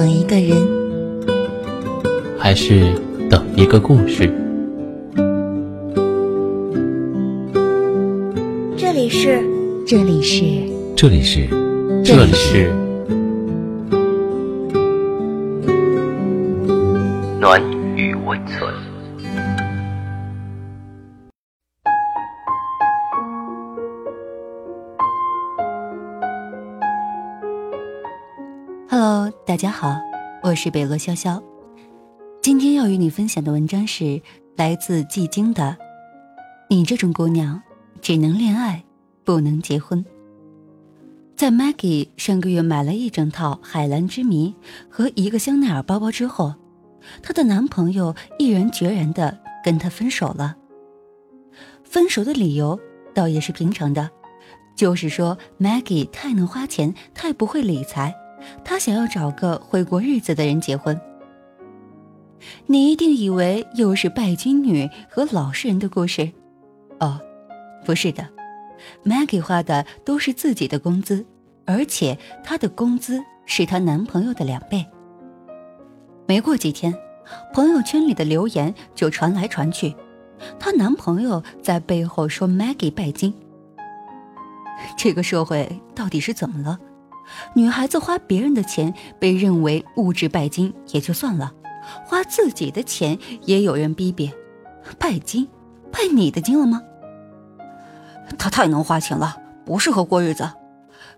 等一个人，还是等一个故事？这里是，这里是，这里是，这里是。暖与温存。大家好，我是北落潇潇。今天要与你分享的文章是来自季晶的《你这种姑娘只能恋爱，不能结婚》。在 Maggie 上个月买了一整套海蓝之谜和一个香奈儿包包之后，她的男朋友毅然决然的跟她分手了。分手的理由倒也是平常的，就是说 Maggie 太能花钱，太不会理财。他想要找个会过日子的人结婚。你一定以为又是拜金女和老实人的故事，哦，不是的，Maggie 花的都是自己的工资，而且她的工资是她男朋友的两倍。没过几天，朋友圈里的留言就传来传去，她男朋友在背后说 Maggie 拜金。这个社会到底是怎么了？女孩子花别人的钱被认为物质拜金也就算了，花自己的钱也有人逼逼，拜金，拜你的金了吗？他太能花钱了，不适合过日子，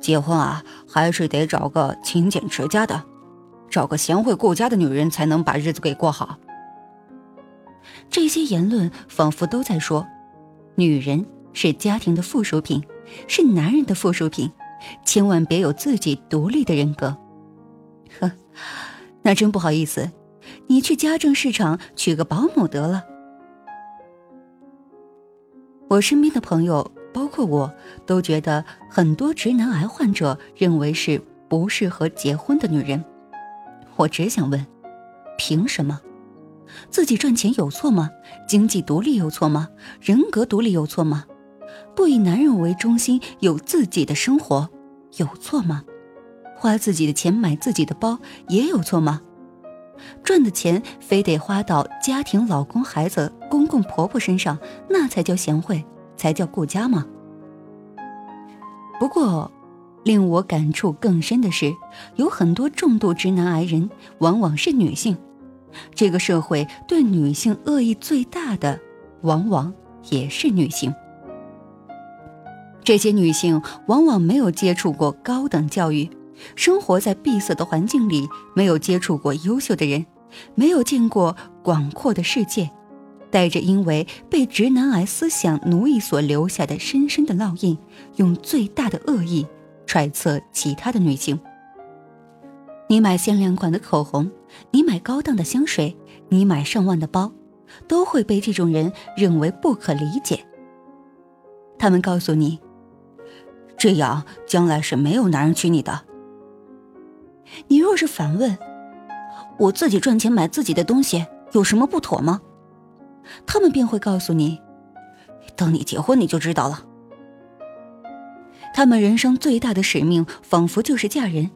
结婚啊还是得找个勤俭持家的，找个贤惠顾家的女人才能把日子给过好。这些言论仿佛都在说，女人是家庭的附属品，是男人的附属品。千万别有自己独立的人格。呵，那真不好意思，你去家政市场娶个保姆得了。我身边的朋友，包括我，都觉得很多直男癌患者认为是不适合结婚的女人。我只想问，凭什么？自己赚钱有错吗？经济独立有错吗？人格独立有错吗？不以男人为中心，有自己的生活，有错吗？花自己的钱买自己的包，也有错吗？赚的钱非得花到家庭、老公、孩子、公公婆婆身上，那才叫贤惠，才叫顾家吗？不过，令我感触更深的是，有很多重度直男癌人往往是女性，这个社会对女性恶意最大的，往往也是女性。这些女性往往没有接触过高等教育，生活在闭塞的环境里，没有接触过优秀的人，没有见过广阔的世界，带着因为被直男癌思想奴役所留下的深深的烙印，用最大的恶意揣测其他的女性。你买限量款的口红，你买高档的香水，你买上万的包，都会被这种人认为不可理解。他们告诉你。这样将来是没有男人娶你的。你若是反问，我自己赚钱买自己的东西有什么不妥吗？他们便会告诉你，等你结婚你就知道了。他们人生最大的使命仿佛就是嫁人，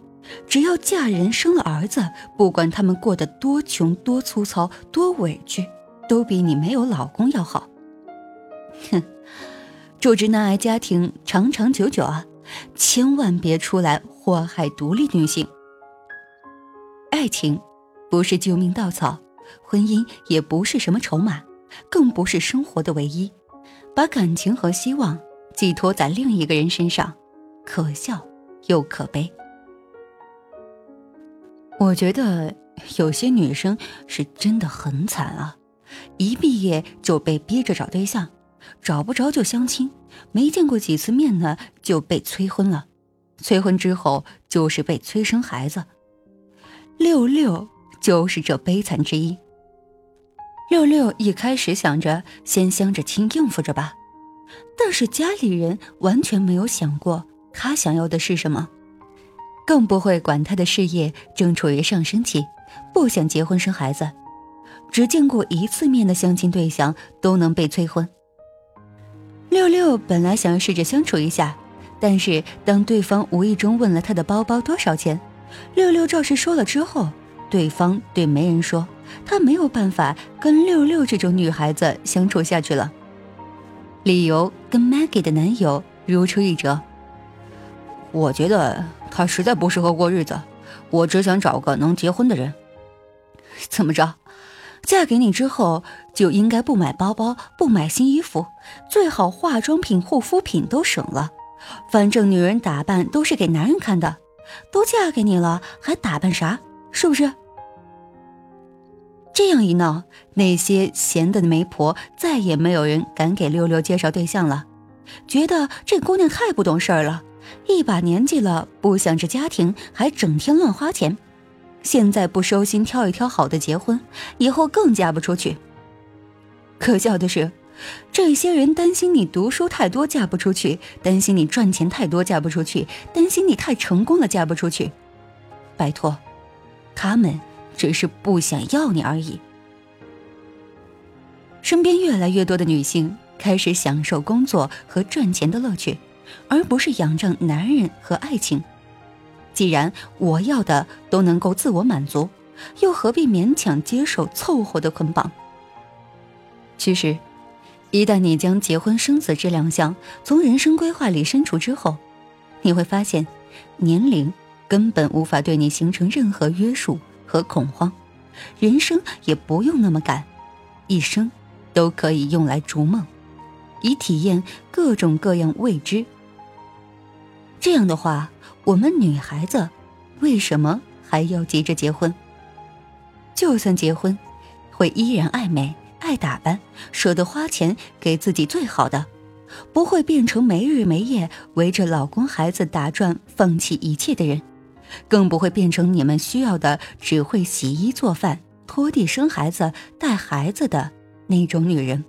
只要嫁人生了儿子，不管他们过得多穷、多粗糙、多委屈，都比你没有老公要好。哼。住直男癌家庭长长久久啊，千万别出来祸害独立女性。爱情不是救命稻草，婚姻也不是什么筹码，更不是生活的唯一。把感情和希望寄托在另一个人身上，可笑又可悲。我觉得有些女生是真的很惨啊，一毕业就被逼着找对象。找不着就相亲，没见过几次面呢就被催婚了，催婚之后就是被催生孩子。六六就是这悲惨之一。六六一开始想着先相着亲应付着吧，但是家里人完全没有想过他想要的是什么，更不会管他的事业正处于上升期，不想结婚生孩子，只见过一次面的相亲对象都能被催婚。六本来想试着相处一下，但是当对方无意中问了他的包包多少钱，六六照实说了之后，对方对媒人说，他没有办法跟六六这种女孩子相处下去了。理由跟 Maggie 的男友如出一辙。我觉得他实在不适合过日子，我只想找个能结婚的人。怎么着？嫁给你之后就应该不买包包、不买新衣服，最好化妆品、护肤品都省了。反正女人打扮都是给男人看的，都嫁给你了，还打扮啥？是不是？这样一闹，那些闲的媒婆再也没有人敢给六六介绍对象了，觉得这姑娘太不懂事儿了，一把年纪了不想着家庭，还整天乱花钱。现在不收心挑一挑好的结婚，以后更嫁不出去。可笑的是，这些人担心你读书太多嫁不出去，担心你赚钱太多嫁不出去，担心你太成功了嫁不出去。拜托，他们只是不想要你而已。身边越来越多的女性开始享受工作和赚钱的乐趣，而不是仰仗男人和爱情。既然我要的都能够自我满足，又何必勉强接受凑合的捆绑？其实，一旦你将结婚生子这两项从人生规划里删除之后，你会发现，年龄根本无法对你形成任何约束和恐慌，人生也不用那么赶，一生都可以用来逐梦，以体验各种各样未知。这样的话。我们女孩子为什么还要急着结婚？就算结婚，会依然爱美、爱打扮，舍得花钱给自己最好的，不会变成没日没夜围着老公孩子打转、放弃一切的人，更不会变成你们需要的只会洗衣做饭、拖地、生孩子、带孩子的那种女人。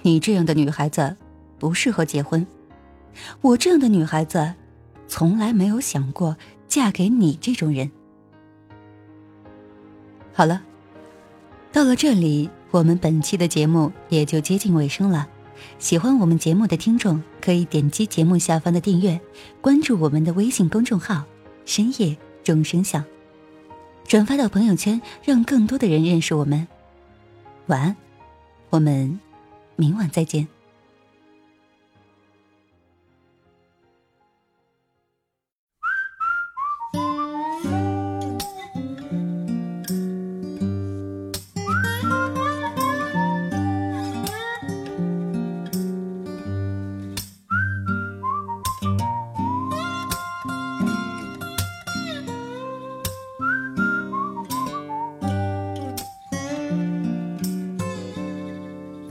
你这样的女孩子不适合结婚。我这样的女孩子，从来没有想过嫁给你这种人。好了，到了这里，我们本期的节目也就接近尾声了。喜欢我们节目的听众，可以点击节目下方的订阅，关注我们的微信公众号“深夜钟声响”，转发到朋友圈，让更多的人认识我们。晚安，我们明晚再见。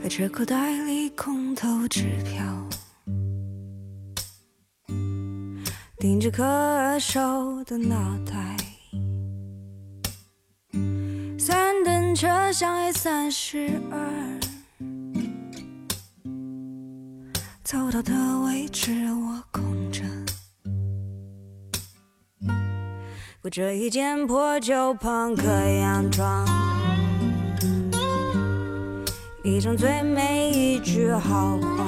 着口袋里空头支票，顶着可瘦的脑袋，三等车厢 A 三十二，走到的位置我空着，裹着一件破旧朋克洋装。一张最美一句好话，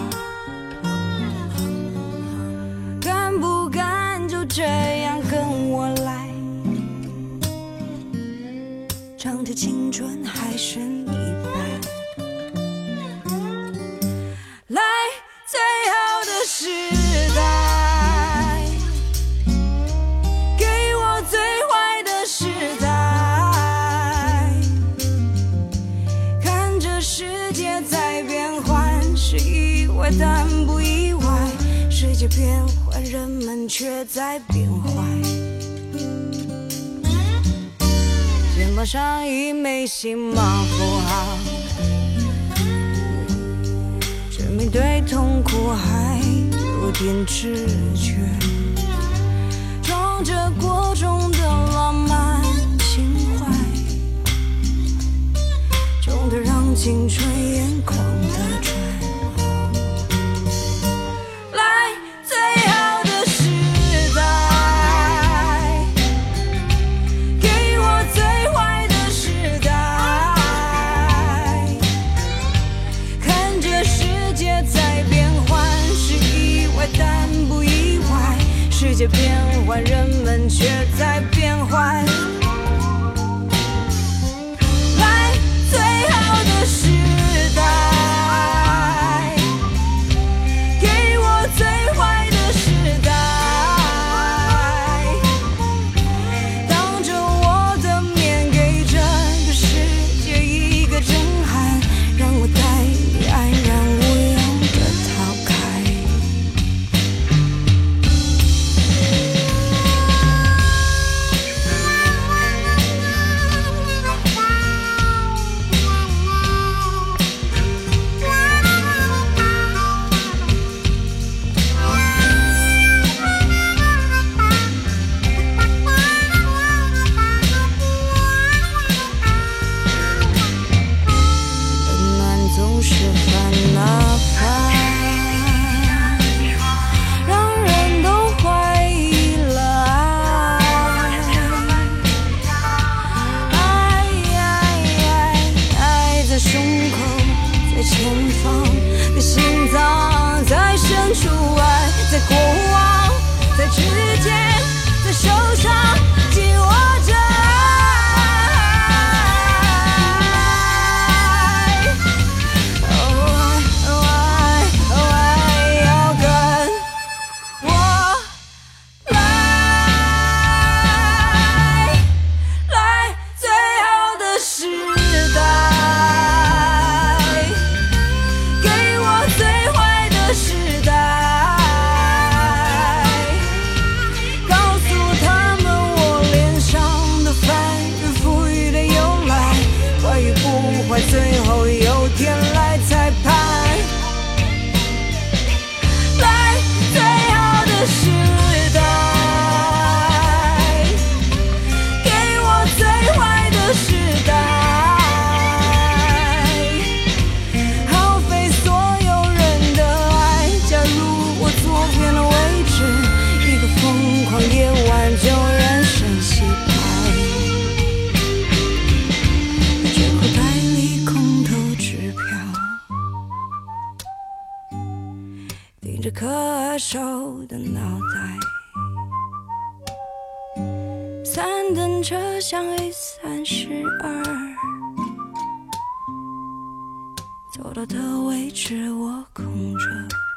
敢不敢就这样跟我来？仗着青春还剩一半，变坏，人们却在变坏。肩膀上一枚星芒符号，却没对痛苦还有点知觉。装着过重的浪漫情怀，重的让青春眼眶在。三等车厢 A 三十二，走到的位置我空着。